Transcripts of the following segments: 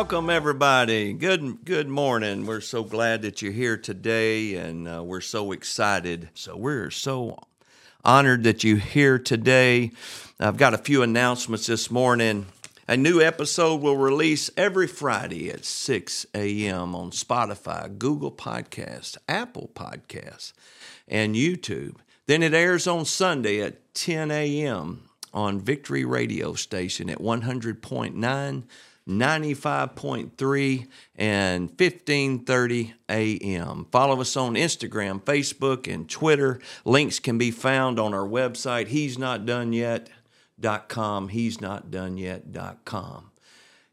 welcome everybody. Good good morning. We're so glad that you're here today, and uh, we're so excited. So we're so honored that you're here today. I've got a few announcements this morning. A new episode will release every Friday at 6 a.m. on Spotify, Google Podcasts, Apple Podcasts, and YouTube. Then it airs on Sunday at 10 a.m. on Victory Radio Station at 100.9 95.3 and 1530 a.m. Follow us on Instagram, Facebook, and Twitter. Links can be found on our website, he's not done yet.com, he's not done yet.com.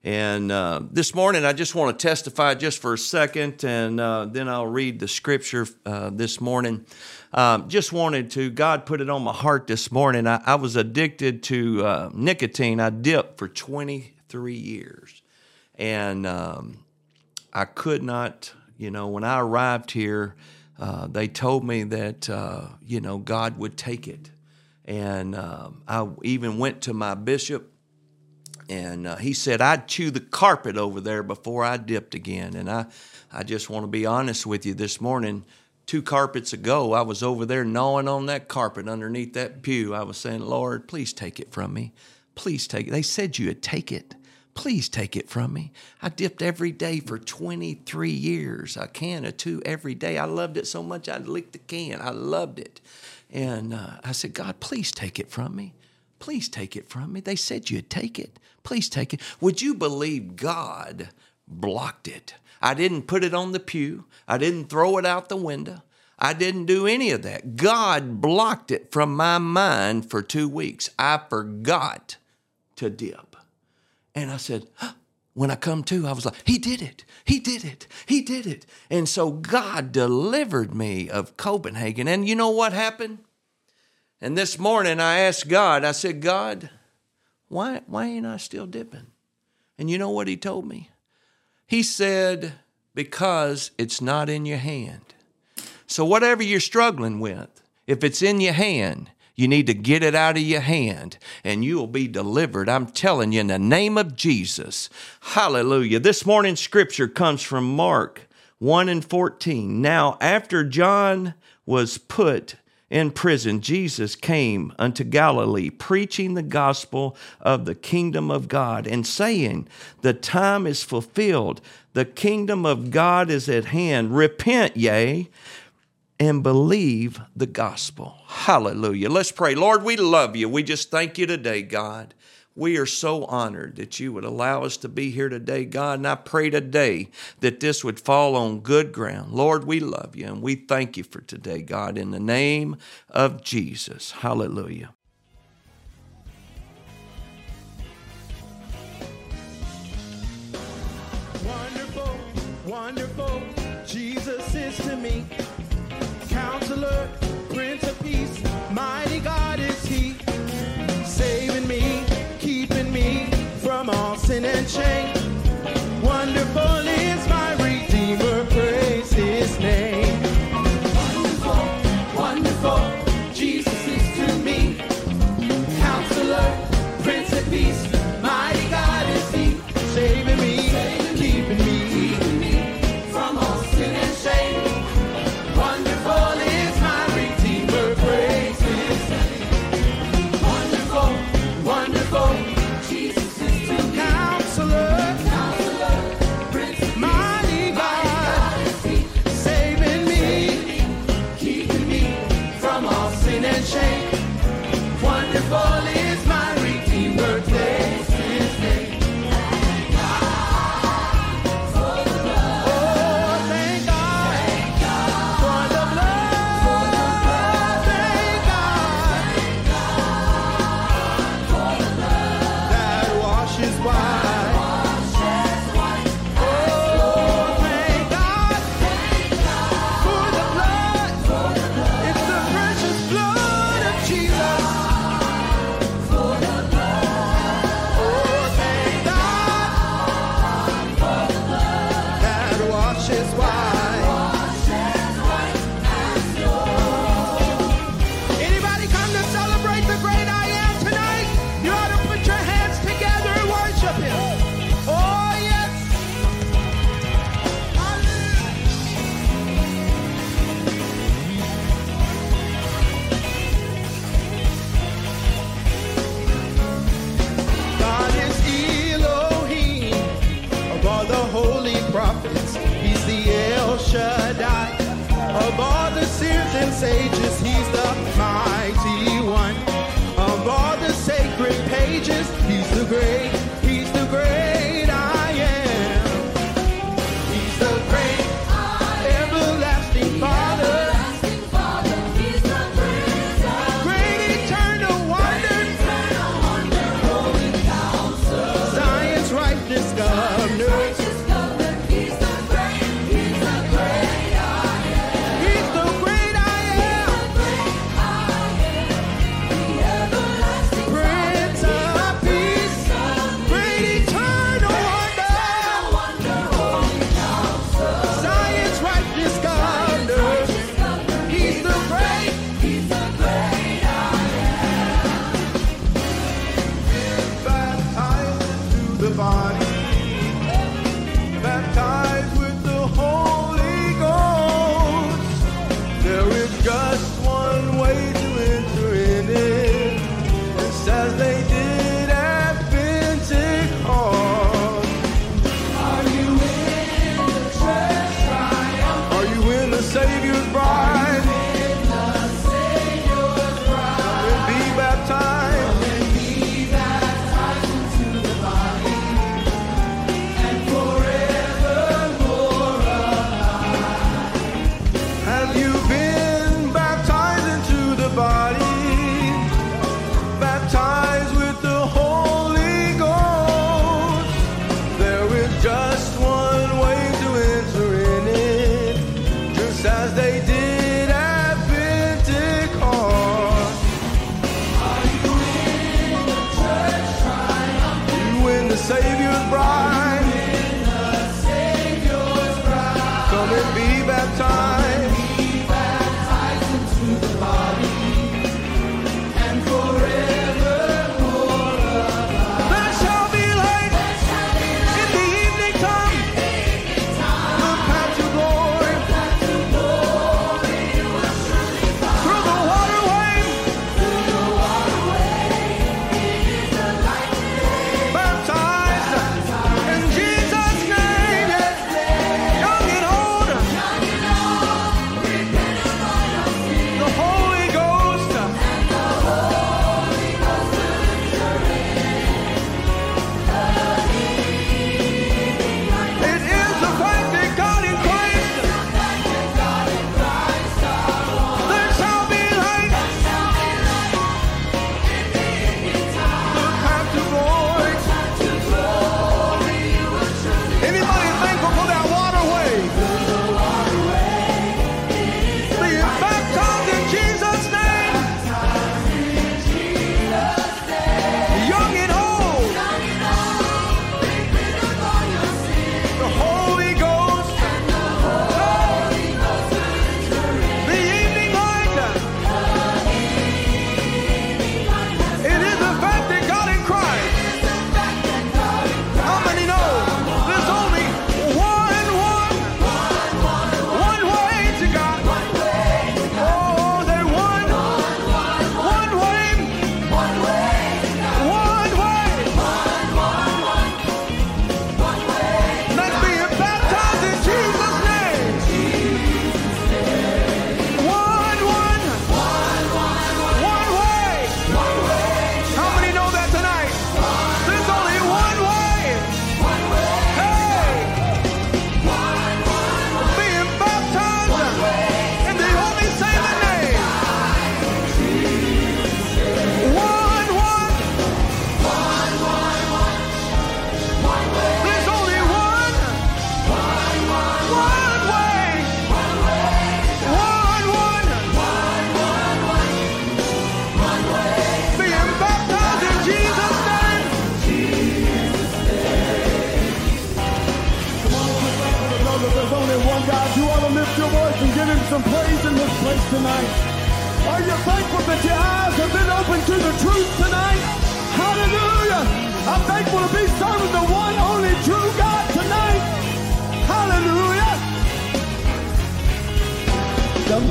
And uh, this morning, I just want to testify just for a second, and uh, then I'll read the scripture uh, this morning. Um, just wanted to, God put it on my heart this morning. I, I was addicted to uh, nicotine. I dipped for 20 three years. And um, I could not, you know, when I arrived here, uh, they told me that, uh, you know, God would take it. And um, I even went to my bishop, and uh, he said I'd chew the carpet over there before I dipped again. And I, I just want to be honest with you this morning. Two carpets ago, I was over there gnawing on that carpet underneath that pew. I was saying, Lord, please take it from me. Please take it. They said you would take it. Please take it from me. I dipped every day for 23 years, a can or two every day. I loved it so much I licked the can. I loved it. And uh, I said, God, please take it from me. Please take it from me. They said you'd take it. Please take it. Would you believe God blocked it? I didn't put it on the pew, I didn't throw it out the window. I didn't do any of that. God blocked it from my mind for two weeks. I forgot to dip. And I said, huh. when I come to, I was like, He did it. He did it. He did it. And so God delivered me of Copenhagen. And you know what happened? And this morning I asked God, I said, God, why, why ain't I still dipping? And you know what He told me? He said, because it's not in your hand. So, whatever you're struggling with, if it's in your hand, you need to get it out of your hand and you will be delivered. I'm telling you, in the name of Jesus. Hallelujah. This morning's scripture comes from Mark 1 and 14. Now, after John was put in prison, Jesus came unto Galilee, preaching the gospel of the kingdom of God and saying, The time is fulfilled, the kingdom of God is at hand. Repent, yea and believe the gospel. Hallelujah. Let's pray. Lord, we love you. We just thank you today, God. We are so honored that you would allow us to be here today, God. And I pray today that this would fall on good ground. Lord, we love you and we thank you for today, God, in the name of Jesus. Hallelujah. And shame.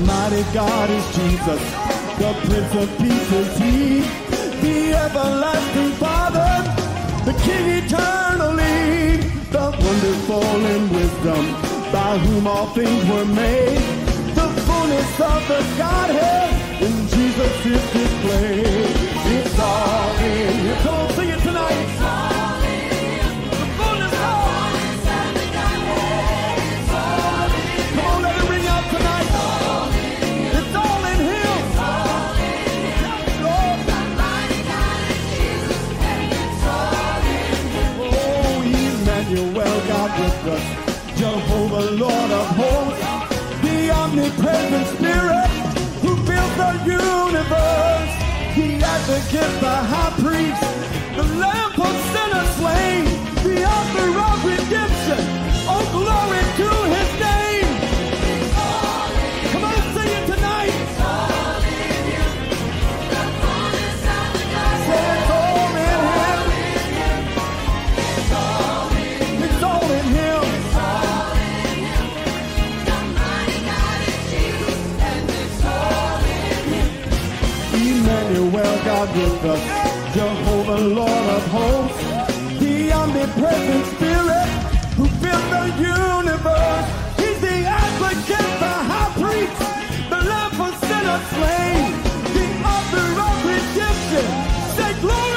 Almighty God is Jesus, the Prince of Peace is He, the everlasting Father, the King eternally, the wonderful in wisdom, by whom all things were made, the fullness of the Godhead in Jesus is displayed. It's all in His own. Lord of hosts. The omnipresent Spirit who built the universe. The advocate, the high priest. The lamb of sinners slain. The author of redemption. Oh, glory to God with us, Jehovah, Lord of hosts, the omnipresent Spirit who built the universe. He's the advocate, the high priest, the lamb for sinners slain, the author of redemption. Say glory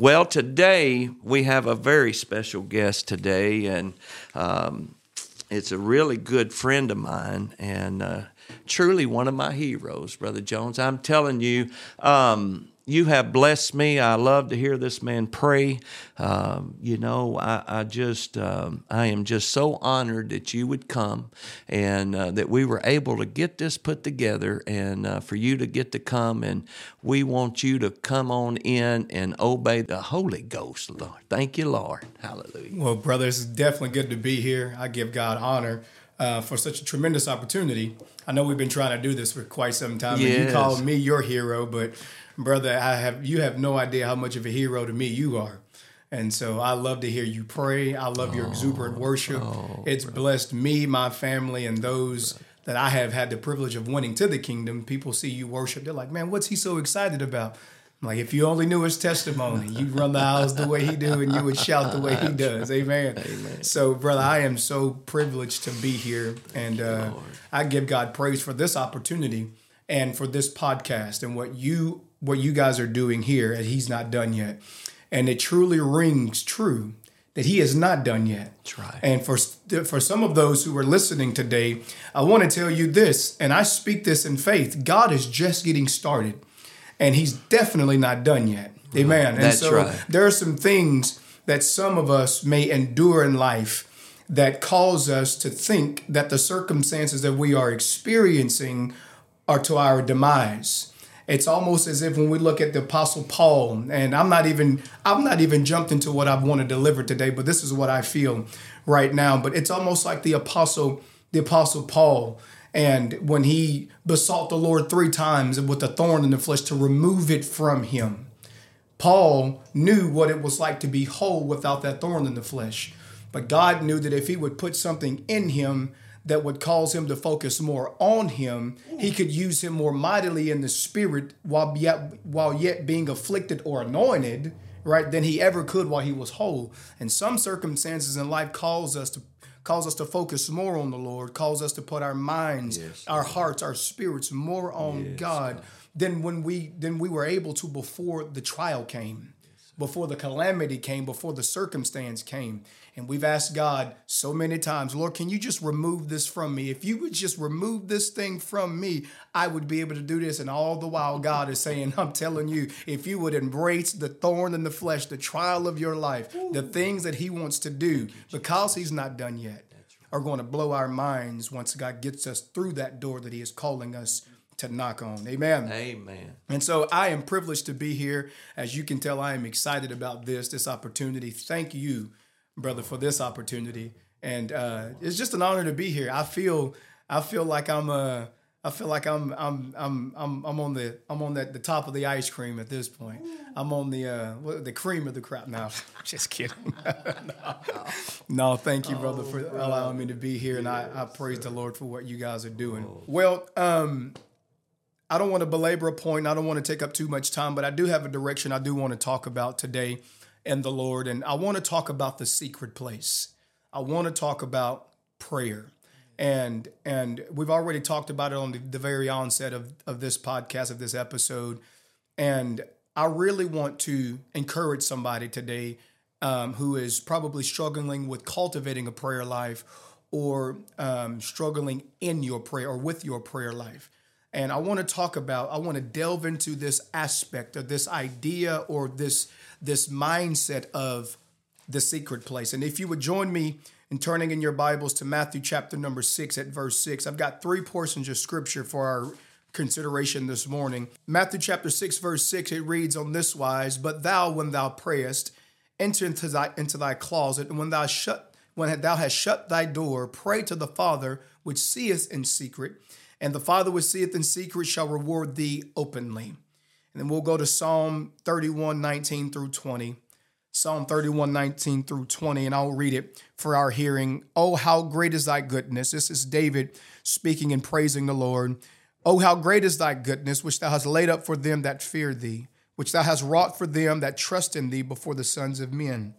Well, today we have a very special guest today, and um, it's a really good friend of mine and uh, truly one of my heroes, Brother Jones. I'm telling you, um, you have blessed me. I love to hear this man pray. Um, you know, I, I just, um, I am just so honored that you would come and uh, that we were able to get this put together and uh, for you to get to come. And we want you to come on in and obey the Holy Ghost, Lord. Thank you, Lord. Hallelujah. Well, brother, it's definitely good to be here. I give God honor uh, for such a tremendous opportunity. I know we've been trying to do this for quite some time, and you called me your hero, but brother, I have you have no idea how much of a hero to me you are. And so I love to hear you pray. I love your exuberant worship. it's blessed me, my family, and those that I have had the privilege of winning to the kingdom. People see you worship, they're like, "Man, what's he so excited about?" I'm like, if you only knew his testimony, you'd run the house the way he do, and you would shout the way he does. Amen. Amen. So, brother, I am so privileged to be here, and uh, I give God praise for this opportunity and for this podcast and what you what you guys are doing here. And He's not done yet, and it truly rings true that He is not done yet. Right. And for for some of those who are listening today, I want to tell you this, and I speak this in faith: God is just getting started and he's definitely not done yet. Amen. And That's so right. there are some things that some of us may endure in life that cause us to think that the circumstances that we are experiencing are to our demise. It's almost as if when we look at the apostle Paul, and I'm not even I'm not even jumped into what I want to deliver today, but this is what I feel right now. But it's almost like the apostle, the apostle Paul, and when he besought the Lord three times with a thorn in the flesh to remove it from him. Paul knew what it was like to be whole without that thorn in the flesh. But God knew that if he would put something in him that would cause him to focus more on him, he could use him more mightily in the spirit while yet, while yet being afflicted or anointed, right, than he ever could while he was whole. And some circumstances in life cause us to cause us to focus more on the Lord, cause us to put our minds, our hearts, our spirits more on God than when we than we were able to before the trial came, before the calamity came, before the circumstance came. And we've asked God so many times, Lord, can you just remove this from me? If you would just remove this thing from me, I would be able to do this. And all the while, God is saying, I'm telling you, if you would embrace the thorn in the flesh, the trial of your life, the things that He wants to do, because He's not done yet, are going to blow our minds once God gets us through that door that He is calling us to knock on. Amen. Amen. And so I am privileged to be here. As you can tell, I am excited about this, this opportunity. Thank you, brother, for this opportunity. And uh, it's just an honor to be here. I feel, I feel like I'm, uh, I feel like I'm, I'm, I'm, I'm, I'm on the, I'm on the, the top of the ice cream at this point. I'm on the, uh, what- the cream of the crop. now. just kidding. no. no, thank you, brother, for allowing me to be here. And I, I praise the Lord for what you guys are doing. Well, um, I don't want to belabor a point. I don't want to take up too much time, but I do have a direction I do want to talk about today and the Lord. And I want to talk about the secret place. I want to talk about prayer. And and we've already talked about it on the, the very onset of, of this podcast, of this episode. And I really want to encourage somebody today um, who is probably struggling with cultivating a prayer life or um, struggling in your prayer or with your prayer life. And I want to talk about, I want to delve into this aspect of this idea or this this mindset of the secret place. And if you would join me in turning in your Bibles to Matthew chapter number six at verse six, I've got three portions of scripture for our consideration this morning. Matthew chapter six, verse six, it reads on this wise: But thou, when thou prayest, enter into thy into thy closet, and when thou shut when thou hast shut thy door, pray to the Father which seeth in secret, and the Father which seeth in secret shall reward thee openly. And then we'll go to Psalm 31, 19 through 20. Psalm 31, 19 through 20, and I'll read it for our hearing. Oh, how great is thy goodness. This is David speaking and praising the Lord. Oh, how great is thy goodness, which thou hast laid up for them that fear thee, which thou hast wrought for them that trust in thee before the sons of men.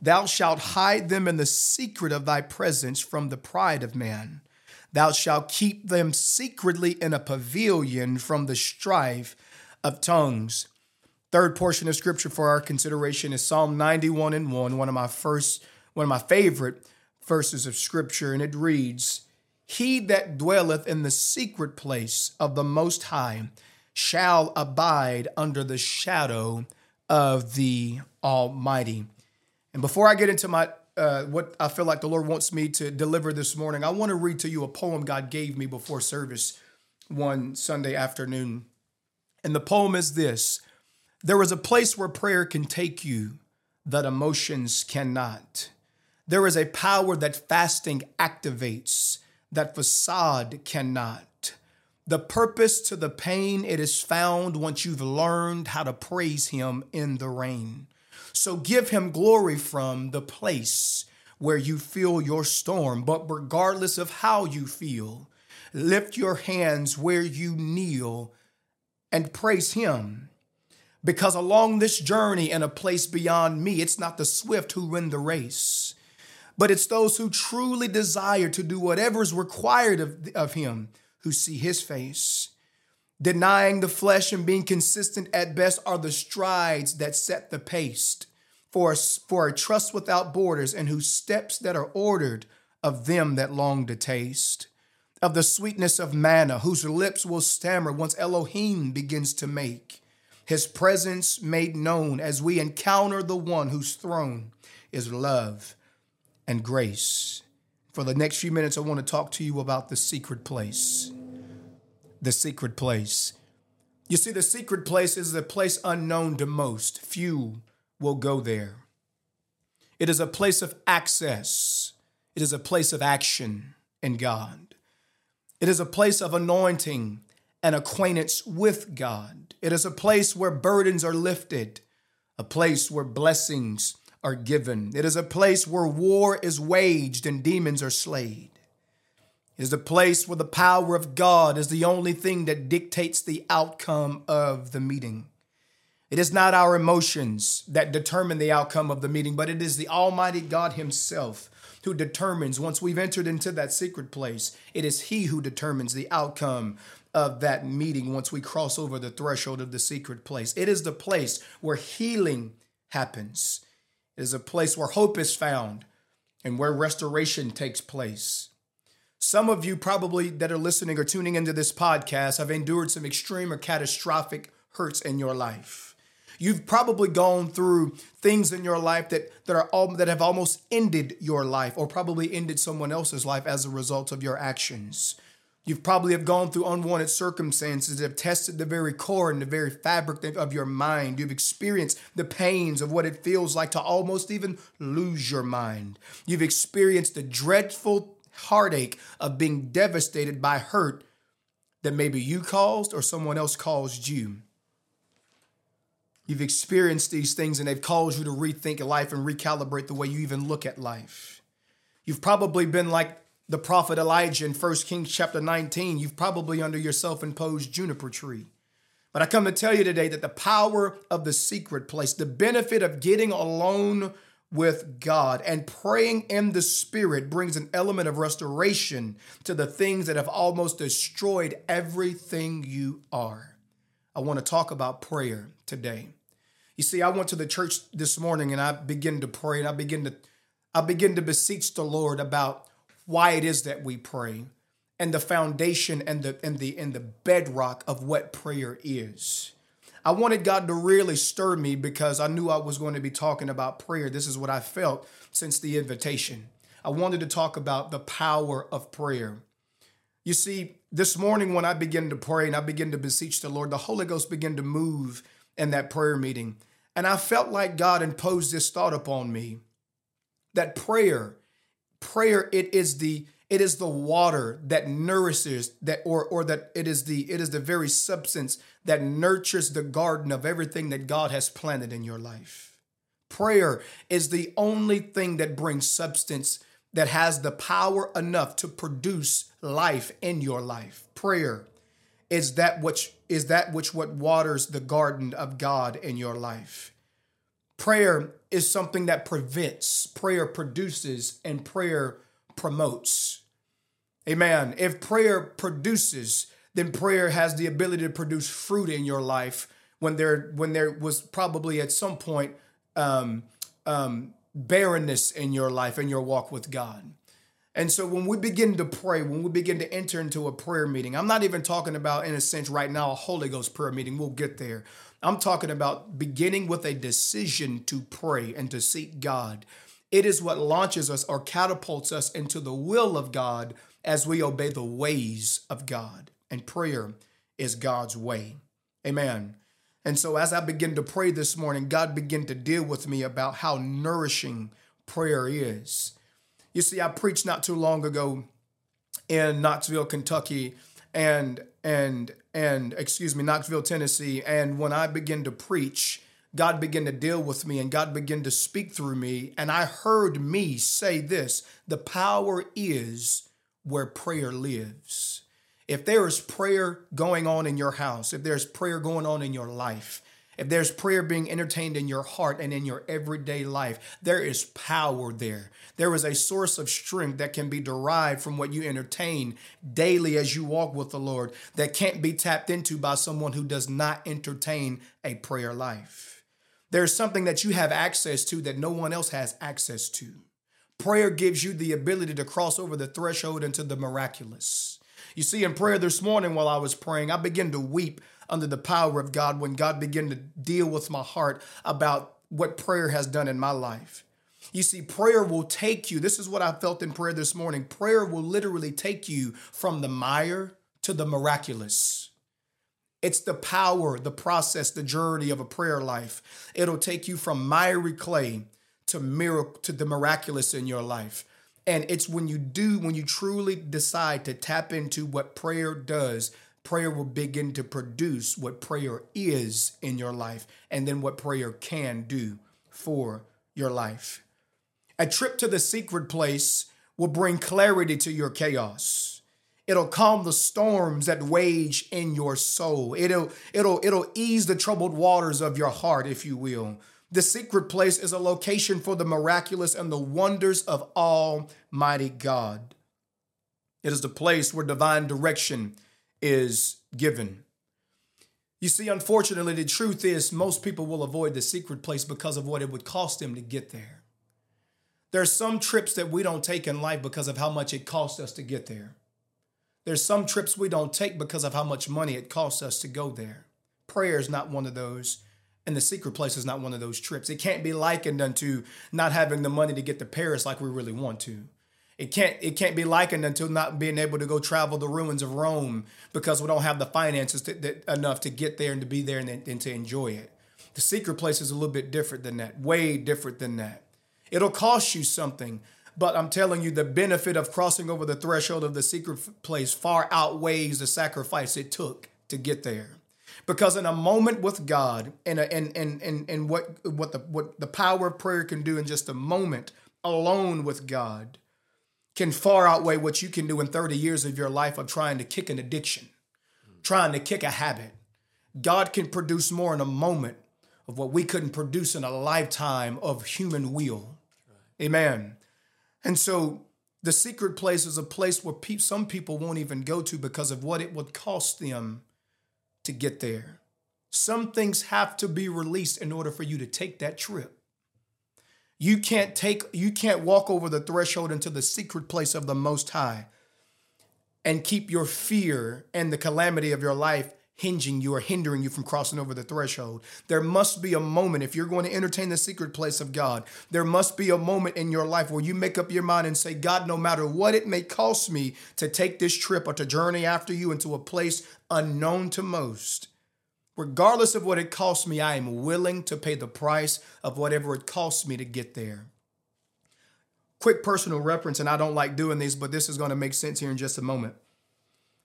Thou shalt hide them in the secret of thy presence from the pride of man. Thou shalt keep them secretly in a pavilion from the strife of tongues. Third portion of scripture for our consideration is Psalm 91 and 1, one of my first, one of my favorite verses of scripture, and it reads, He that dwelleth in the secret place of the Most High shall abide under the shadow of the Almighty. And before I get into my uh, what I feel like the Lord wants me to deliver this morning, I want to read to you a poem God gave me before service one Sunday afternoon. And the poem is this There is a place where prayer can take you that emotions cannot. There is a power that fasting activates that facade cannot. The purpose to the pain, it is found once you've learned how to praise Him in the rain. So give him glory from the place where you feel your storm. But regardless of how you feel, lift your hands where you kneel and praise him. Because along this journey and a place beyond me, it's not the swift who win the race, but it's those who truly desire to do whatever is required of, of him who see his face. Denying the flesh and being consistent at best are the strides that set the pace for a, for a trust without borders and whose steps that are ordered of them that long to taste. Of the sweetness of manna, whose lips will stammer once Elohim begins to make his presence made known as we encounter the one whose throne is love and grace. For the next few minutes, I want to talk to you about the secret place the secret place. You see, the secret place is a place unknown to most. Few will go there. It is a place of access, it is a place of action in God. It is a place of anointing and acquaintance with God. It is a place where burdens are lifted, a place where blessings are given. It is a place where war is waged and demons are slayed is the place where the power of God is the only thing that dictates the outcome of the meeting. It is not our emotions that determine the outcome of the meeting, but it is the Almighty God Himself who determines once we've entered into that secret place. It is He who determines the outcome of that meeting once we cross over the threshold of the secret place. It is the place where healing happens, it is a place where hope is found and where restoration takes place. Some of you probably that are listening or tuning into this podcast have endured some extreme or catastrophic hurts in your life. You've probably gone through things in your life that, that are all, that have almost ended your life or probably ended someone else's life as a result of your actions. You've probably have gone through unwanted circumstances that have tested the very core and the very fabric of your mind. You've experienced the pains of what it feels like to almost even lose your mind. You've experienced the dreadful heartache of being devastated by hurt that maybe you caused or someone else caused you. You've experienced these things and they've caused you to rethink life and recalibrate the way you even look at life. You've probably been like the prophet Elijah in 1 Kings chapter 19. You've probably under your self-imposed juniper tree. But I come to tell you today that the power of the secret place, the benefit of getting alone with God. And praying in the Spirit brings an element of restoration to the things that have almost destroyed everything you are. I want to talk about prayer today. You see, I went to the church this morning and I began to pray and I begin to I begin to beseech the Lord about why it is that we pray and the foundation and the and the and the bedrock of what prayer is. I wanted God to really stir me because I knew I was going to be talking about prayer. This is what I felt since the invitation. I wanted to talk about the power of prayer. You see, this morning when I began to pray and I began to beseech the Lord, the Holy Ghost began to move in that prayer meeting. And I felt like God imposed this thought upon me that prayer, prayer, it is the it is the water that nourishes that or or that it is the it is the very substance that nurtures the garden of everything that God has planted in your life. Prayer is the only thing that brings substance that has the power enough to produce life in your life. Prayer is that which is that which what waters the garden of God in your life. Prayer is something that prevents, prayer produces, and prayer promotes. Amen. If prayer produces, then prayer has the ability to produce fruit in your life when there when there was probably at some point um, um, barrenness in your life and your walk with God. And so when we begin to pray, when we begin to enter into a prayer meeting, I'm not even talking about, in a sense, right now, a Holy Ghost prayer meeting. We'll get there. I'm talking about beginning with a decision to pray and to seek God. It is what launches us or catapults us into the will of God as we obey the ways of God. And prayer is God's way. Amen. And so as I begin to pray this morning, God began to deal with me about how nourishing prayer is. You see, I preached not too long ago in Knoxville, Kentucky, and and and excuse me, Knoxville, Tennessee. And when I began to preach, God began to deal with me and God began to speak through me. And I heard me say this the power is where prayer lives. If there is prayer going on in your house, if there's prayer going on in your life, if there's prayer being entertained in your heart and in your everyday life, there is power there. There is a source of strength that can be derived from what you entertain daily as you walk with the Lord that can't be tapped into by someone who does not entertain a prayer life. There's something that you have access to that no one else has access to. Prayer gives you the ability to cross over the threshold into the miraculous. You see, in prayer this morning while I was praying, I began to weep under the power of God when God began to deal with my heart about what prayer has done in my life. You see, prayer will take you. This is what I felt in prayer this morning. Prayer will literally take you from the mire to the miraculous. It's the power, the process, the journey of a prayer life. It'll take you from miry clay to miracle to the miraculous in your life. And it's when you do, when you truly decide to tap into what prayer does, prayer will begin to produce what prayer is in your life and then what prayer can do for your life. A trip to the secret place will bring clarity to your chaos. It'll calm the storms that wage in your soul. It'll it'll it'll ease the troubled waters of your heart if you will. The secret place is a location for the miraculous and the wonders of Almighty God. It is the place where divine direction is given. You see, unfortunately, the truth is most people will avoid the secret place because of what it would cost them to get there. There's some trips that we don't take in life because of how much it costs us to get there. There's some trips we don't take because of how much money it costs us to go there. Prayer is not one of those. And the secret place is not one of those trips. It can't be likened unto not having the money to get to Paris like we really want to. It can't it can't be likened until not being able to go travel the ruins of Rome because we don't have the finances to, that, enough to get there and to be there and, and to enjoy it. The secret place is a little bit different than that, way different than that. It'll cost you something, but I'm telling you, the benefit of crossing over the threshold of the secret place far outweighs the sacrifice it took to get there. Because in a moment with God, and and and and, and what what the what the power of prayer can do in just a moment alone with God can far outweigh what you can do in 30 years of your life of trying to kick an addiction, trying to kick a habit. God can produce more in a moment of what we couldn't produce in a lifetime of human will. Amen. And so the secret place is a place where pe- some people won't even go to because of what it would cost them to get there. Some things have to be released in order for you to take that trip. You can't take you can't walk over the threshold into the secret place of the most high and keep your fear and the calamity of your life hinging you or hindering you from crossing over the threshold. There must be a moment, if you're going to entertain the secret place of God, there must be a moment in your life where you make up your mind and say, God, no matter what it may cost me to take this trip or to journey after you into a place unknown to most, regardless of what it costs me, I am willing to pay the price of whatever it costs me to get there. Quick personal reference, and I don't like doing these, but this is going to make sense here in just a moment.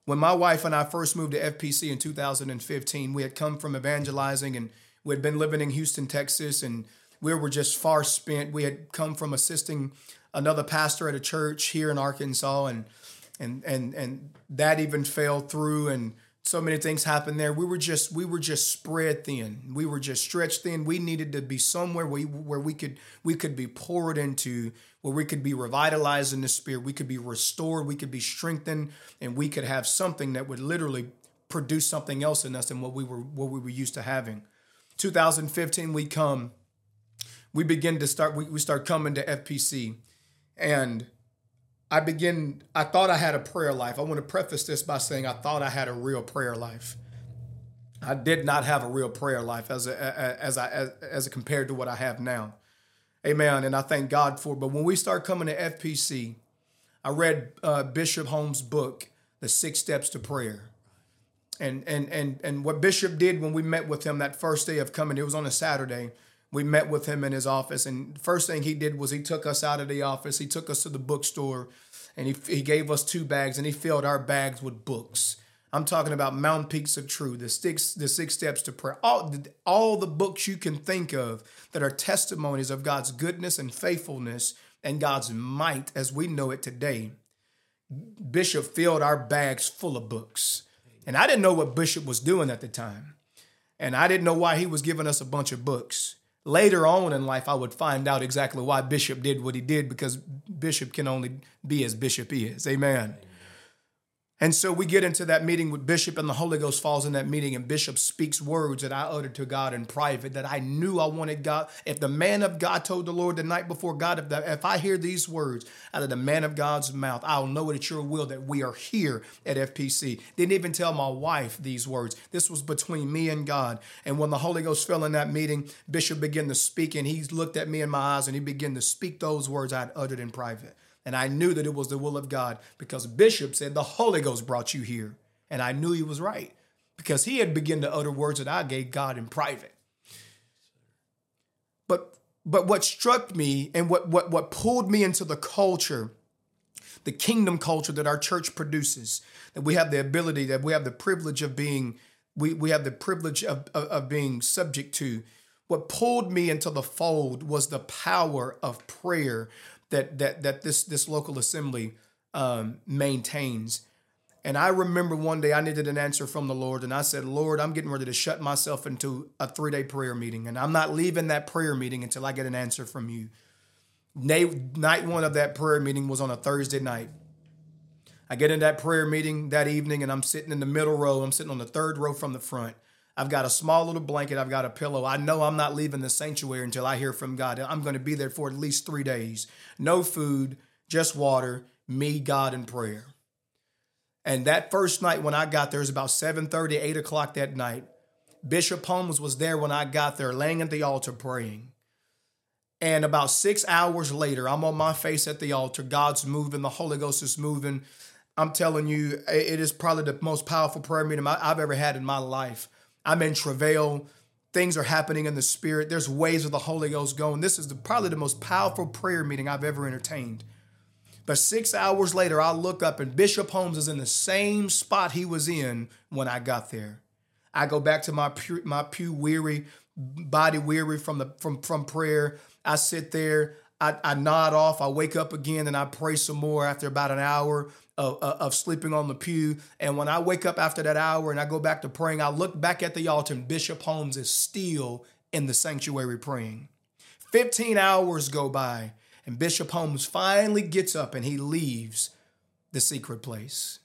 When my wife and I first moved to FPC in 2015, we had come from evangelizing and we had been living in Houston, Texas, and we were just far spent. We had come from assisting another pastor at a church here in Arkansas, and and and and that even fell through and so many things happened there. We were just we were just spread thin. We were just stretched thin. We needed to be somewhere where we, where we could we could be poured into, where we could be revitalized in the spirit. We could be restored. We could be strengthened, and we could have something that would literally produce something else in us than what we were what we were used to having. 2015, we come, we begin to start. We, we start coming to FPC, and I begin. I thought I had a prayer life. I want to preface this by saying I thought I had a real prayer life. I did not have a real prayer life as a, as I as, as compared to what I have now. Amen. And I thank God for. It. But when we start coming to FPC, I read uh, Bishop Holmes' book, The Six Steps to Prayer. And and and and what Bishop did when we met with him that first day of coming, it was on a Saturday. We met with him in his office, and first thing he did was he took us out of the office. He took us to the bookstore, and he he gave us two bags, and he filled our bags with books. I'm talking about Mountain Peaks of Truth, the six, the six steps to prayer, all, all the books you can think of that are testimonies of God's goodness and faithfulness and God's might as we know it today. Bishop filled our bags full of books. And I didn't know what Bishop was doing at the time. And I didn't know why he was giving us a bunch of books. Later on in life, I would find out exactly why Bishop did what he did because Bishop can only be as Bishop is. Amen. And so we get into that meeting with Bishop, and the Holy Ghost falls in that meeting, and Bishop speaks words that I uttered to God in private that I knew I wanted God. If the man of God told the Lord the night before, God, if, the, if I hear these words out of the man of God's mouth, I'll know it's your will that we are here at FPC. Didn't even tell my wife these words. This was between me and God. And when the Holy Ghost fell in that meeting, Bishop began to speak, and he looked at me in my eyes, and he began to speak those words I had uttered in private. And I knew that it was the will of God because Bishop said, The Holy Ghost brought you here. And I knew he was right because he had begun to utter words that I gave God in private. But but what struck me and what what what pulled me into the culture, the kingdom culture that our church produces, that we have the ability, that we have the privilege of being, we, we have the privilege of, of, of being subject to. What pulled me into the fold was the power of prayer that that that this this local assembly um, maintains. And I remember one day I needed an answer from the Lord, and I said, Lord, I'm getting ready to shut myself into a three day prayer meeting, and I'm not leaving that prayer meeting until I get an answer from you. Night one of that prayer meeting was on a Thursday night. I get in that prayer meeting that evening, and I'm sitting in the middle row. I'm sitting on the third row from the front. I've got a small little blanket. I've got a pillow. I know I'm not leaving the sanctuary until I hear from God. I'm going to be there for at least three days. No food, just water, me, God, and prayer. And that first night when I got there, it was about 7:30, 8 o'clock that night. Bishop Holmes was there when I got there, laying at the altar praying. And about six hours later, I'm on my face at the altar. God's moving, the Holy Ghost is moving. I'm telling you, it is probably the most powerful prayer meeting I've ever had in my life. I'm in travail. Things are happening in the spirit. There's waves of the Holy Ghost going. This is the, probably the most powerful prayer meeting I've ever entertained. But six hours later, I look up and Bishop Holmes is in the same spot he was in when I got there. I go back to my pew, my pew weary, body weary from the from from prayer. I sit there. I, I nod off. I wake up again and I pray some more after about an hour of, of sleeping on the pew. And when I wake up after that hour and I go back to praying, I look back at the altar and Bishop Holmes is still in the sanctuary praying. 15 hours go by and Bishop Holmes finally gets up and he leaves the secret place.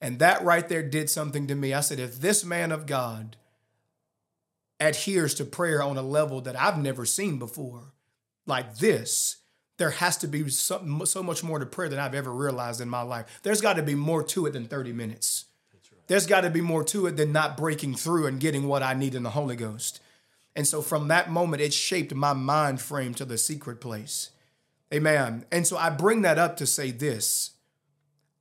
And that right there did something to me. I said, if this man of God adheres to prayer on a level that I've never seen before, like this, there has to be so, so much more to prayer than I've ever realized in my life. There's got to be more to it than 30 minutes. Right. There's got to be more to it than not breaking through and getting what I need in the Holy Ghost. And so from that moment, it shaped my mind frame to the secret place. Amen. And so I bring that up to say this.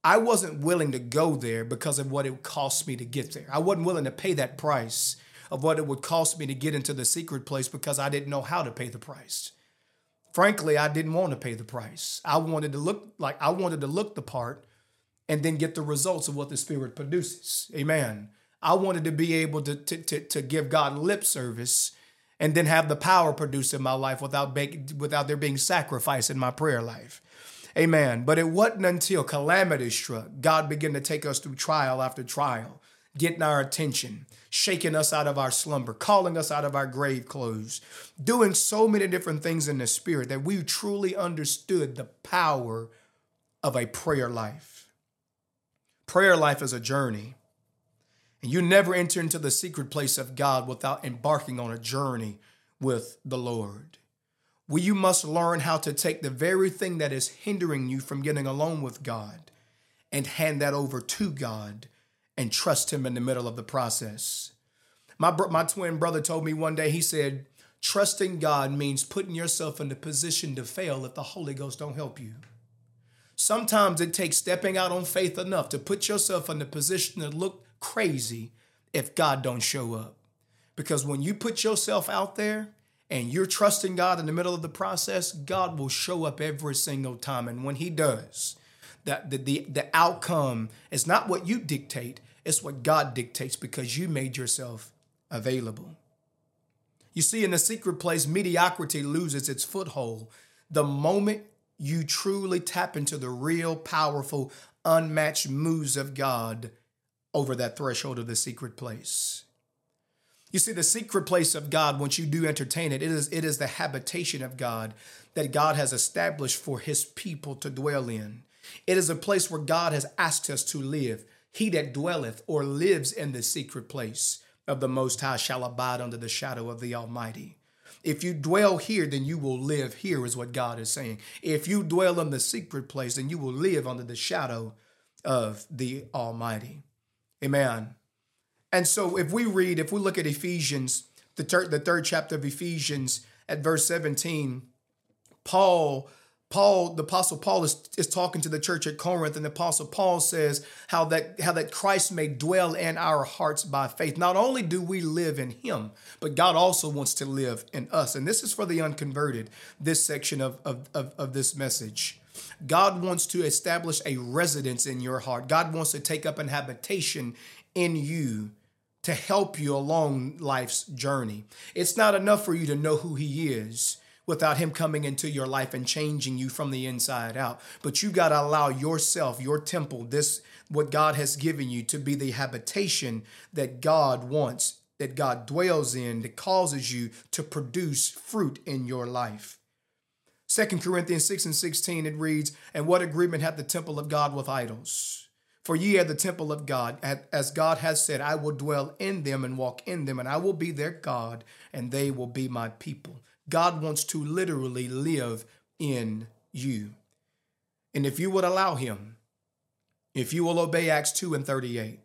I wasn't willing to go there because of what it would cost me to get there. I wasn't willing to pay that price of what it would cost me to get into the secret place because I didn't know how to pay the price frankly, I didn't want to pay the price. I wanted to look like I wanted to look the part and then get the results of what the Spirit produces. Amen. I wanted to be able to, to, to, to give God lip service and then have the power produced in my life without, without there being sacrifice in my prayer life. Amen. But it wasn't until calamity struck, God began to take us through trial after trial, getting our attention, shaking us out of our slumber, calling us out of our grave clothes, doing so many different things in the spirit that we truly understood the power of a prayer life. Prayer life is a journey. And you never enter into the secret place of God without embarking on a journey with the Lord. Well, you must learn how to take the very thing that is hindering you from getting alone with God and hand that over to God and trust Him in the middle of the process. My, my twin brother told me one day, he said, trusting God means putting yourself in the position to fail if the Holy Ghost don't help you. Sometimes it takes stepping out on faith enough to put yourself in the position to look crazy if God don't show up. Because when you put yourself out there and you're trusting God in the middle of the process, God will show up every single time. And when He does, that the, the, the outcome is not what you dictate, it's what God dictates because you made yourself available. You see, in the secret place, mediocrity loses its foothold the moment you truly tap into the real, powerful, unmatched moves of God over that threshold of the secret place. You see, the secret place of God, once you do entertain it, it is, it is the habitation of God that God has established for his people to dwell in. It is a place where God has asked us to live. He that dwelleth or lives in the secret place of the Most High shall abide under the shadow of the Almighty. If you dwell here, then you will live here, is what God is saying. If you dwell in the secret place, then you will live under the shadow of the Almighty. Amen. And so if we read, if we look at Ephesians, the, ter- the third chapter of Ephesians at verse 17, Paul Paul, the apostle Paul is, is talking to the church at Corinth, and the apostle Paul says how that how that Christ may dwell in our hearts by faith. Not only do we live in him, but God also wants to live in us. And this is for the unconverted, this section of, of, of, of this message. God wants to establish a residence in your heart. God wants to take up an habitation in you to help you along life's journey. It's not enough for you to know who he is without him coming into your life and changing you from the inside out. But you got to allow yourself, your temple, this what God has given you to be the habitation that God wants, that God dwells in, that causes you to produce fruit in your life. Second Corinthians 6 and 16, it reads, And what agreement hath the temple of God with idols? For ye are the temple of God, as God has said, I will dwell in them and walk in them, and I will be their God, and they will be my people. God wants to literally live in you. And if you would allow him, if you will obey Acts 2 and 38,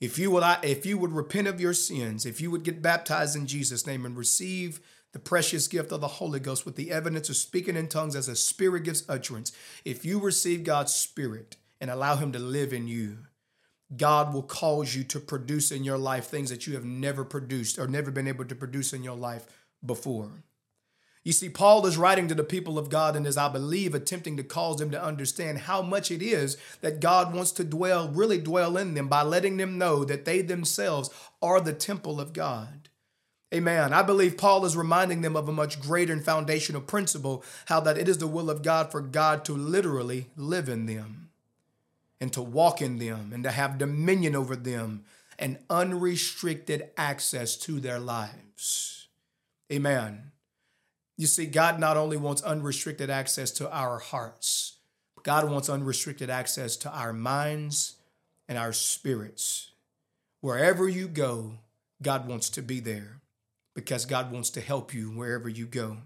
if you would if you would repent of your sins, if you would get baptized in Jesus' name and receive the precious gift of the Holy Ghost with the evidence of speaking in tongues as a spirit gives utterance, if you receive God's spirit and allow him to live in you, God will cause you to produce in your life things that you have never produced or never been able to produce in your life before. You see, Paul is writing to the people of God and is, I believe, attempting to cause them to understand how much it is that God wants to dwell, really dwell in them by letting them know that they themselves are the temple of God. Amen. I believe Paul is reminding them of a much greater and foundational principle how that it is the will of God for God to literally live in them and to walk in them and to have dominion over them and unrestricted access to their lives. Amen. You see, God not only wants unrestricted access to our hearts, God wants unrestricted access to our minds and our spirits. Wherever you go, God wants to be there because God wants to help you wherever you go.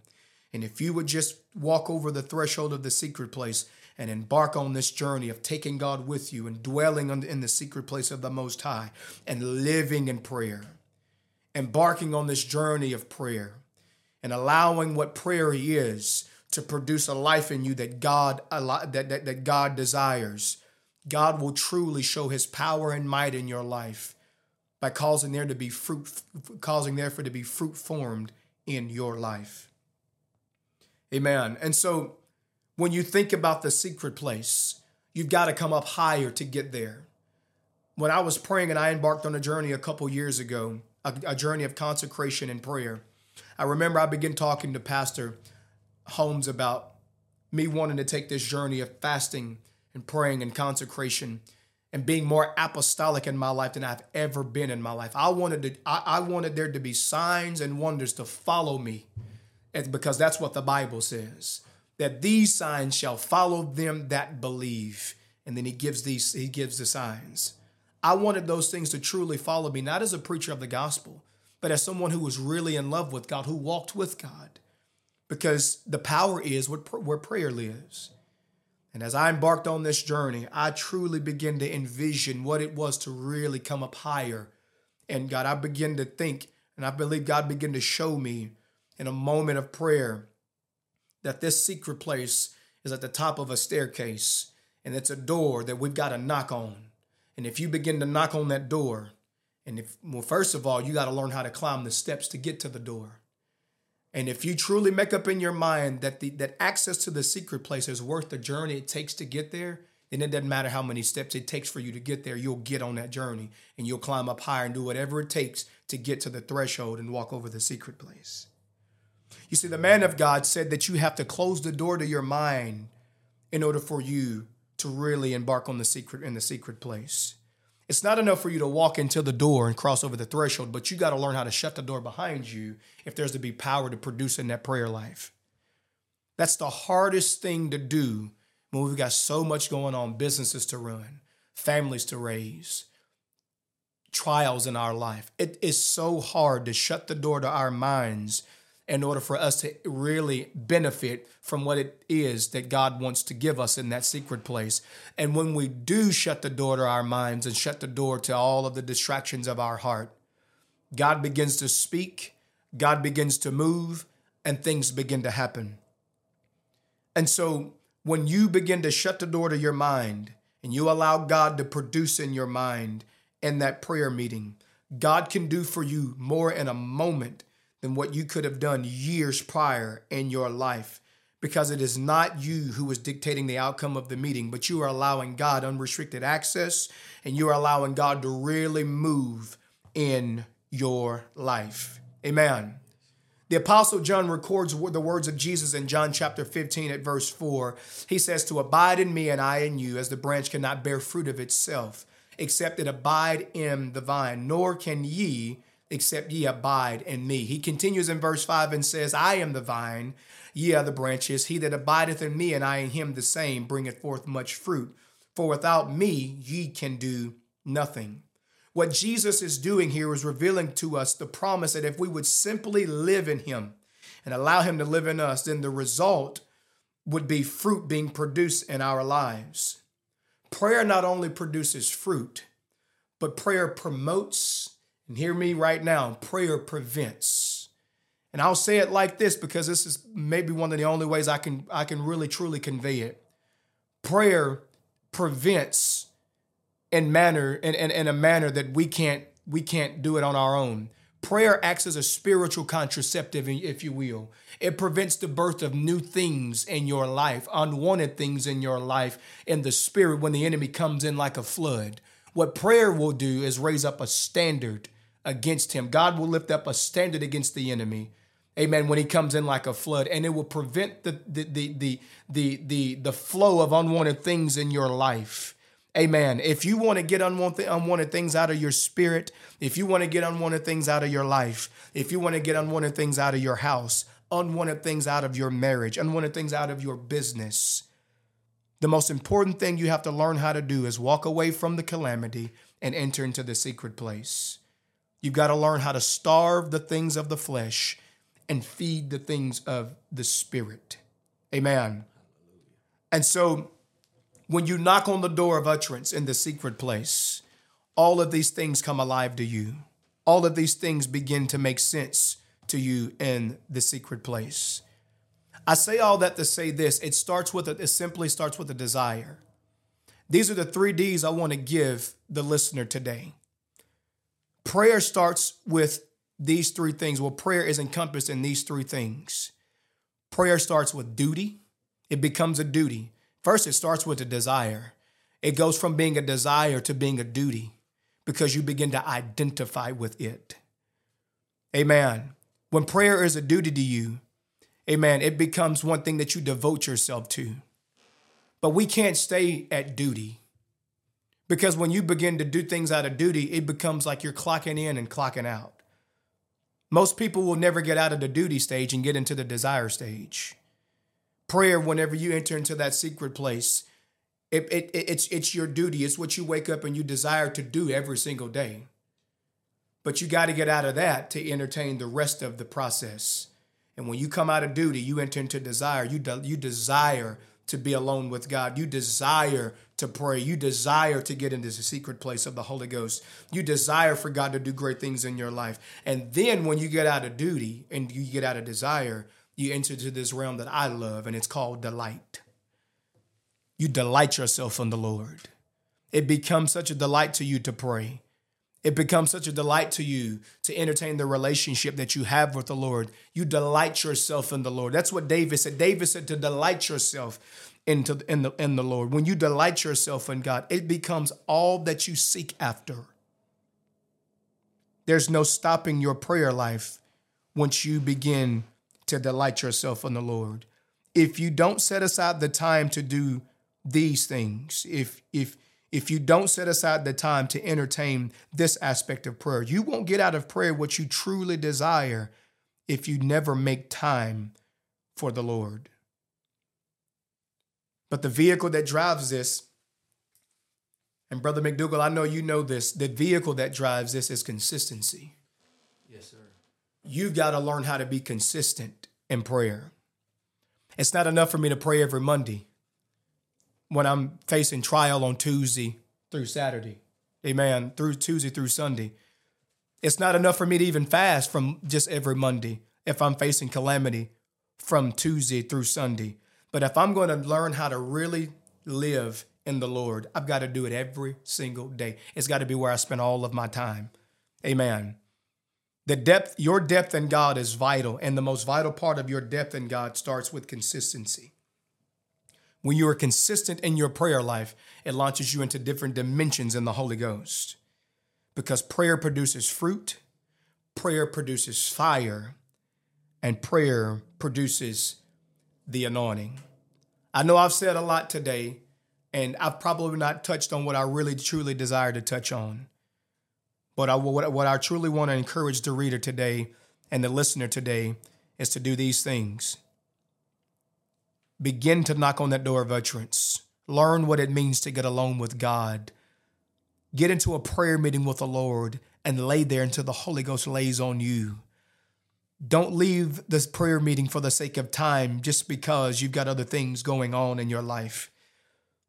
And if you would just walk over the threshold of the secret place and embark on this journey of taking God with you and dwelling in the secret place of the Most High and living in prayer, embarking on this journey of prayer, and allowing what prayer is to produce a life in you that God that, that, that God desires, God will truly show his power and might in your life by causing there to be fruit causing therefore to be fruit formed in your life. Amen. And so when you think about the secret place, you've got to come up higher to get there. When I was praying and I embarked on a journey a couple years ago, a, a journey of consecration and prayer, I remember I began talking to Pastor Holmes about me wanting to take this journey of fasting and praying and consecration and being more apostolic in my life than I've ever been in my life. I wanted to I, I wanted there to be signs and wonders to follow me. because that's what the Bible says. That these signs shall follow them that believe. And then he gives these he gives the signs. I wanted those things to truly follow me, not as a preacher of the gospel, but as someone who was really in love with God, who walked with God. Because the power is where prayer lives. And as I embarked on this journey, I truly began to envision what it was to really come up higher. And God, I began to think, and I believe God began to show me in a moment of prayer that this secret place is at the top of a staircase and it's a door that we've got to knock on. And if you begin to knock on that door, and if, well, first of all, you got to learn how to climb the steps to get to the door. And if you truly make up in your mind that the that access to the secret place is worth the journey it takes to get there, then it doesn't matter how many steps it takes for you to get there. You'll get on that journey and you'll climb up higher and do whatever it takes to get to the threshold and walk over the secret place. You see, the man of God said that you have to close the door to your mind in order for you to really embark on the secret in the secret place. It's not enough for you to walk into the door and cross over the threshold, but you got to learn how to shut the door behind you if there's to be power to produce in that prayer life. That's the hardest thing to do when we've got so much going on businesses to run, families to raise, trials in our life. It is so hard to shut the door to our minds in order for us to really benefit from what it is that God wants to give us in that secret place. And when we do shut the door to our minds and shut the door to all of the distractions of our heart, God begins to speak, God begins to move, and things begin to happen. And so when you begin to shut the door to your mind and you allow God to produce in your mind in that prayer meeting, God can do for you more in a moment than what you could have done years prior in your life because it is not you who is dictating the outcome of the meeting, but you are allowing God unrestricted access and you are allowing God to really move in your life. Amen. The Apostle John records the words of Jesus in John chapter 15 at verse 4. He says, To abide in me and I in you, as the branch cannot bear fruit of itself, except it abide in the vine, nor can ye except ye abide in me. He continues in verse 5 and says, I am the vine, ye are the branches. He that abideth in me and I in him the same bringeth forth much fruit. For without me ye can do nothing. What Jesus is doing here is revealing to us the promise that if we would simply live in him and allow him to live in us, then the result would be fruit being produced in our lives. Prayer not only produces fruit, but prayer promotes and hear me right now prayer prevents. And I'll say it like this because this is maybe one of the only ways I can I can really truly convey it. Prayer prevents in manner in, in, in a manner that we can't we can't do it on our own. Prayer acts as a spiritual contraceptive, if you will. It prevents the birth of new things in your life, unwanted things in your life in the spirit when the enemy comes in like a flood. What prayer will do is raise up a standard against him. God will lift up a standard against the enemy. Amen. When he comes in like a flood, and it will prevent the the the the the the, the flow of unwanted things in your life. Amen. If you want to get unwanted, unwanted things out of your spirit, if you want to get unwanted things out of your life, if you want to get unwanted things out of your house, unwanted things out of your marriage, unwanted things out of your business, the most important thing you have to learn how to do is walk away from the calamity and enter into the secret place. You've got to learn how to starve the things of the flesh and feed the things of the spirit. Amen. And so when you knock on the door of utterance in the secret place, all of these things come alive to you. All of these things begin to make sense to you in the secret place. I say all that to say this it starts with a, it simply starts with a desire. These are the three D's I want to give the listener today prayer starts with these three things. Well, prayer is encompassed in these three things. Prayer starts with duty, it becomes a duty. First, it starts with a desire. It goes from being a desire to being a duty because you begin to identify with it. Amen. When prayer is a duty to you, amen, it becomes one thing that you devote yourself to. But we can't stay at duty. Because when you begin to do things out of duty, it becomes like you're clocking in and clocking out. Most people will never get out of the duty stage and get into the desire stage. Prayer, whenever you enter into that secret place, It, it, it- it's, it's your duty. It's what you wake up and you desire to do every single day. But you got to get out of that to entertain the rest of the process. And when you come out of duty, you enter into desire. You, de- you desire to be alone with God. You desire to pray. You desire to get into the secret place of the Holy Ghost. You desire for God to do great things in your life. And then when you get out of duty and you get out of desire, you enter into this realm that I love, and it's called delight. You delight yourself in the Lord. It becomes such a delight to you to pray. It becomes such a delight to you to entertain the relationship that you have with the Lord. You delight yourself in the Lord. That's what David said. David said to delight yourself into in the in the Lord. When you delight yourself in God, it becomes all that you seek after. There's no stopping your prayer life once you begin to delight yourself in the Lord. If you don't set aside the time to do these things, if if if you don't set aside the time to entertain this aspect of prayer, you won't get out of prayer what you truly desire if you never make time for the Lord. But the vehicle that drives this, and Brother McDougall, I know you know this, the vehicle that drives this is consistency. Yes, sir. You've got to learn how to be consistent in prayer. It's not enough for me to pray every Monday when I'm facing trial on Tuesday through Saturday. Amen. Through Tuesday through Sunday. It's not enough for me to even fast from just every Monday if I'm facing calamity from Tuesday through Sunday. But if I'm going to learn how to really live in the Lord, I've got to do it every single day. It's got to be where I spend all of my time. Amen. The depth, your depth in God is vital, and the most vital part of your depth in God starts with consistency. When you are consistent in your prayer life, it launches you into different dimensions in the Holy Ghost. Because prayer produces fruit, prayer produces fire, and prayer produces the anointing. I know I've said a lot today, and I've probably not touched on what I really truly desire to touch on. But I, what, what I truly want to encourage the reader today and the listener today is to do these things. Begin to knock on that door of utterance. Learn what it means to get alone with God. Get into a prayer meeting with the Lord and lay there until the Holy Ghost lays on you. Don't leave this prayer meeting for the sake of time just because you've got other things going on in your life.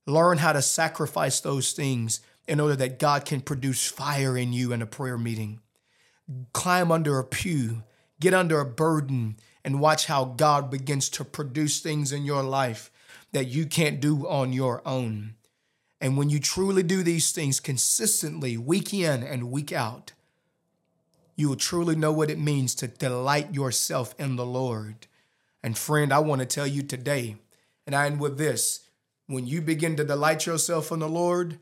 Learn how to sacrifice those things in order that God can produce fire in you in a prayer meeting. Climb under a pew, get under a burden, and watch how God begins to produce things in your life that you can't do on your own. And when you truly do these things consistently, week in and week out, you will truly know what it means to delight yourself in the Lord. And friend, I want to tell you today, and I end with this when you begin to delight yourself in the Lord,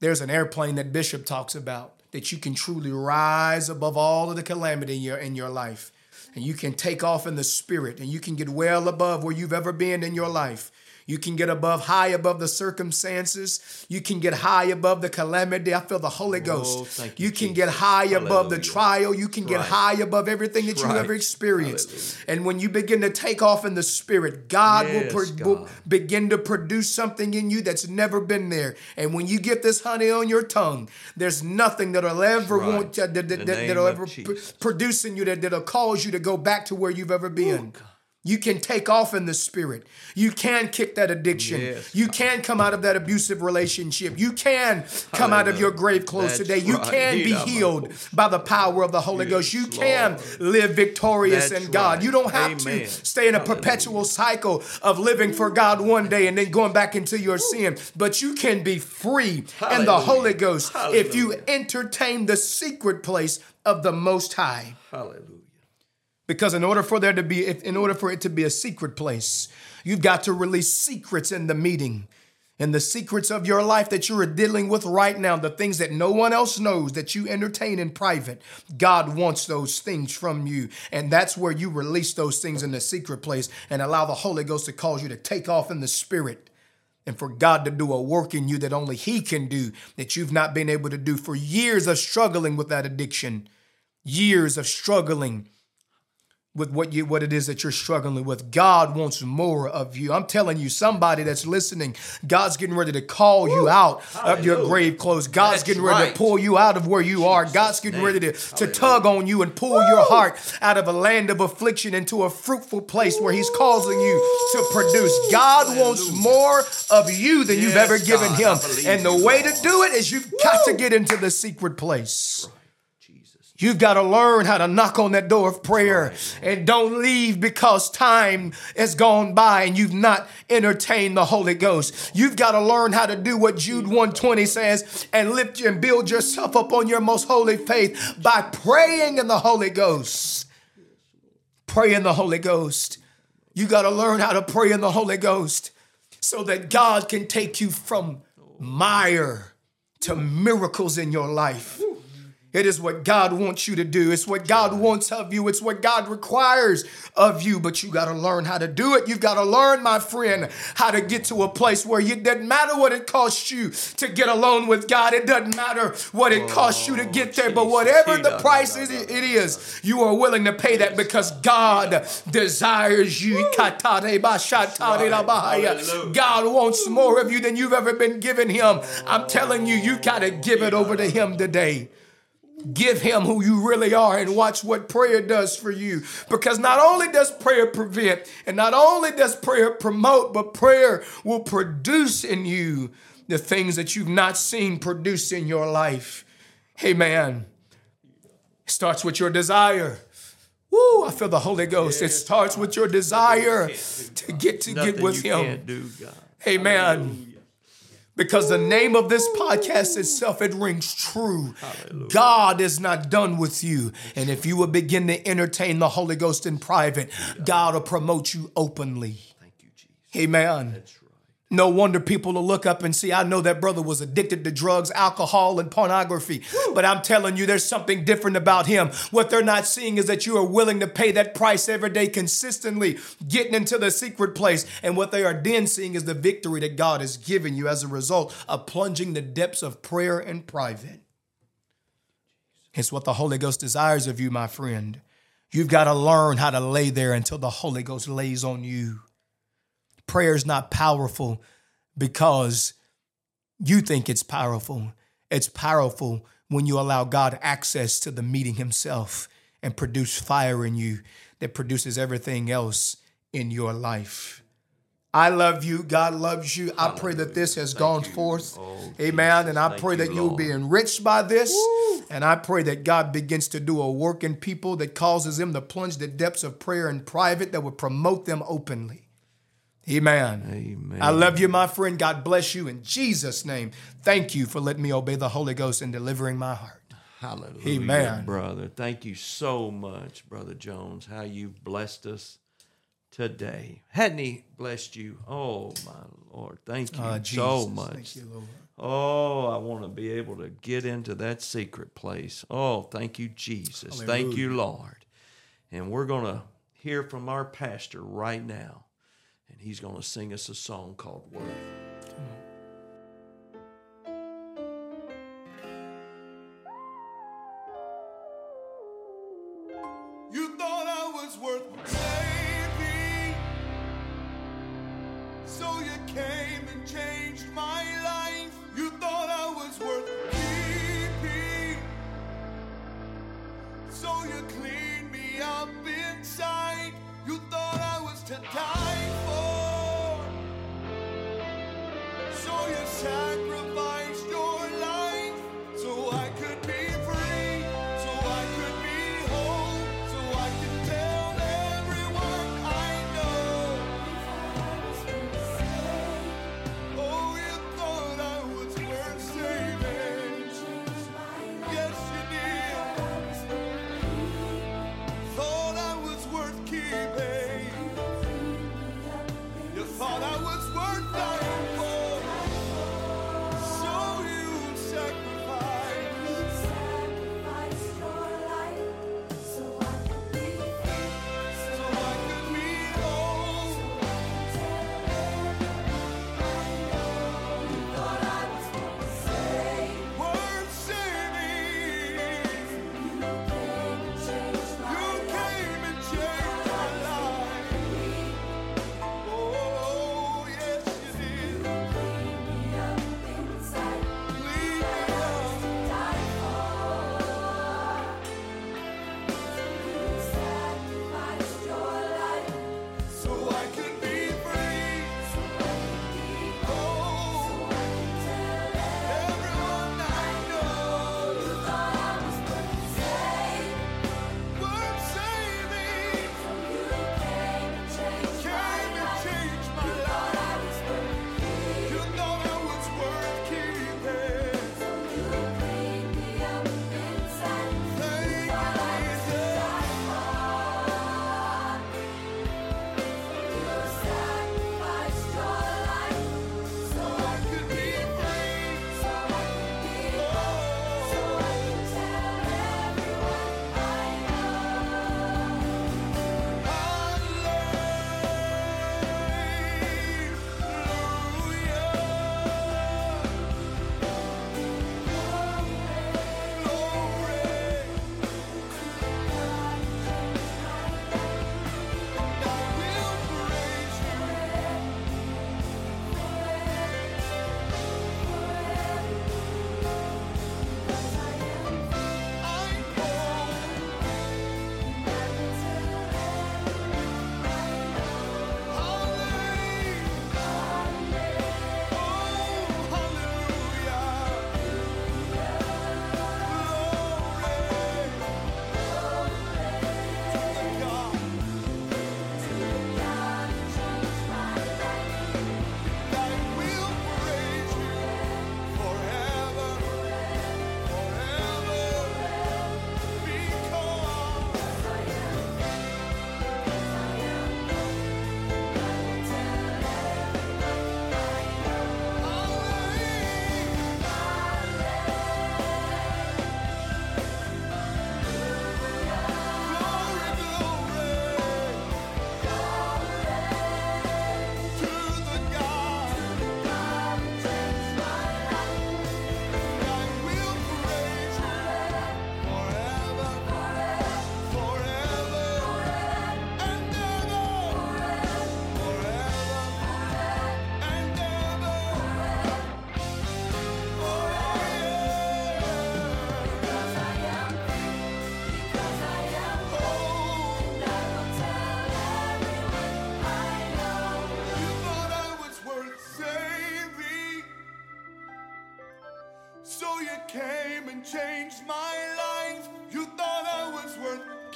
there's an airplane that Bishop talks about that you can truly rise above all of the calamity in your, in your life. And you can take off in the spirit and you can get well above where you've ever been in your life. You can get above, high above the circumstances. You can get high above the calamity. I feel the Holy Ghost. Oh, you, you can Jesus. get high above the trial. You can get right. high above everything that That's you ever experienced. Hallelujah. And when you begin to take off in the spirit, God, Yes, will, pro- will begin to produce something in you that's never been there. And when you get this honey on your tongue, there's nothing that'll ever right. want that, that, that, that'll ever pr- produce in you that, that'll cause you to go back to where you've ever been. You can take off in the spirit. You can kick that addiction. Yes, you can come out of that abusive relationship. You can come out of your grave clothes That's today. You right. can be healed by the power of the Holy Yes, Ghost. You Lord. can live victorious That's in God. right. You don't have Amen. to stay in a perpetual cycle of living for God one day and then going back into your sin. But you can be free in the Holy Ghost if you entertain the secret place of the Most High. Hallelujah. Because in order for there to be, in order for it to be a secret place, you've got to release secrets in the meeting. And the secrets of your life that you are dealing with right now, the things that no one else knows that you entertain in private, God wants those things from you. And that's where you release those things in the secret place and allow the Holy Ghost to cause you to take off in the spirit and for God to do a work in you that only He can do, that you've not been able to do for years of struggling with that addiction, years of struggling with what you what it is that you're struggling with. God wants more of you. I'm telling you, somebody that's listening, God's getting ready to call you out of your grave clothes. God's That's getting ready right. to pull you out of where you are. God's getting ready to, to tug on you and pull your heart out of a land of affliction into a fruitful place where He's causing you to produce. God wants more of you than you've ever given God, Him. And the way to do it is you've got to get into the secret place. You've got to learn how to knock on that door of prayer and don't leave because time has gone by and you've not entertained the Holy Ghost. You've got to learn how to do what Jude 120 says and lift and build yourself up on your most holy faith by praying in the Holy Ghost. Pray in the Holy Ghost. You got to learn how to pray in the Holy Ghost so that God can take you from mire to miracles in your life. It is what God wants you to do. It's what God wants of you. It's what God requires of you. But you got to learn how to do it. You've got to learn, my friend, how to get to a place where it doesn't matter what it costs you to get alone with God. It doesn't matter what it costs you to get there. But whatever the price is, it is, you are willing to pay that because God desires you. God wants more of you than you've ever been given Him. I'm telling you, you got to give it over to Him today. Give him who you really are and watch what prayer does for you. Because not only does prayer prevent and not only does prayer promote, but prayer will produce in you the things that you've not seen produced in your life. Hey, man, it starts with your desire. Woo, I feel the Holy Ghost. It starts with your desire to get to get with him. can't do, God. Amen. Because the name of this podcast itself, it rings true. God is not done with you. And if you will begin to entertain the Holy Ghost in private, God will promote you openly. Thank you, Jesus. Amen. No wonder people will look up and see, I know that brother was addicted to drugs, alcohol, and pornography. But I'm telling you, there's something different about him. What they're not seeing is that you are willing to pay that price every day consistently, getting into the secret place. And what they are then seeing is the victory that God has given you as a result of plunging the depths of prayer in private. It's what the Holy Ghost desires of you, my friend. You've got to learn how to lay there until the Holy Ghost lays on you prayer is not powerful because you think it's powerful. It's powerful when you allow God access to the meeting Himself and produce fire in you that produces everything else in your life. I love you. God loves you. I pray that this has gone forth. Amen. And I Thank pray you, that you'll be enriched by this. And I pray that God begins to do a work in people that causes them to plunge the depths of prayer in private that would promote them openly. Amen. Amen. I love you, my friend. God bless you in Jesus' name. Thank you for letting me obey the Holy Ghost and delivering my heart. Hallelujah, Amen. brother. Thank you so much, Brother Jones, how you've blessed us today. Hadn't he blessed you? Oh, my Lord. Thank you Ah, so much. Thank you, Lord. Oh, I want to be able to get into that secret place. Oh, thank you, Jesus. Thank you, Lord. And we're going to hear from our pastor right now. And he's going to sing us a song called Worth.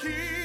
Worth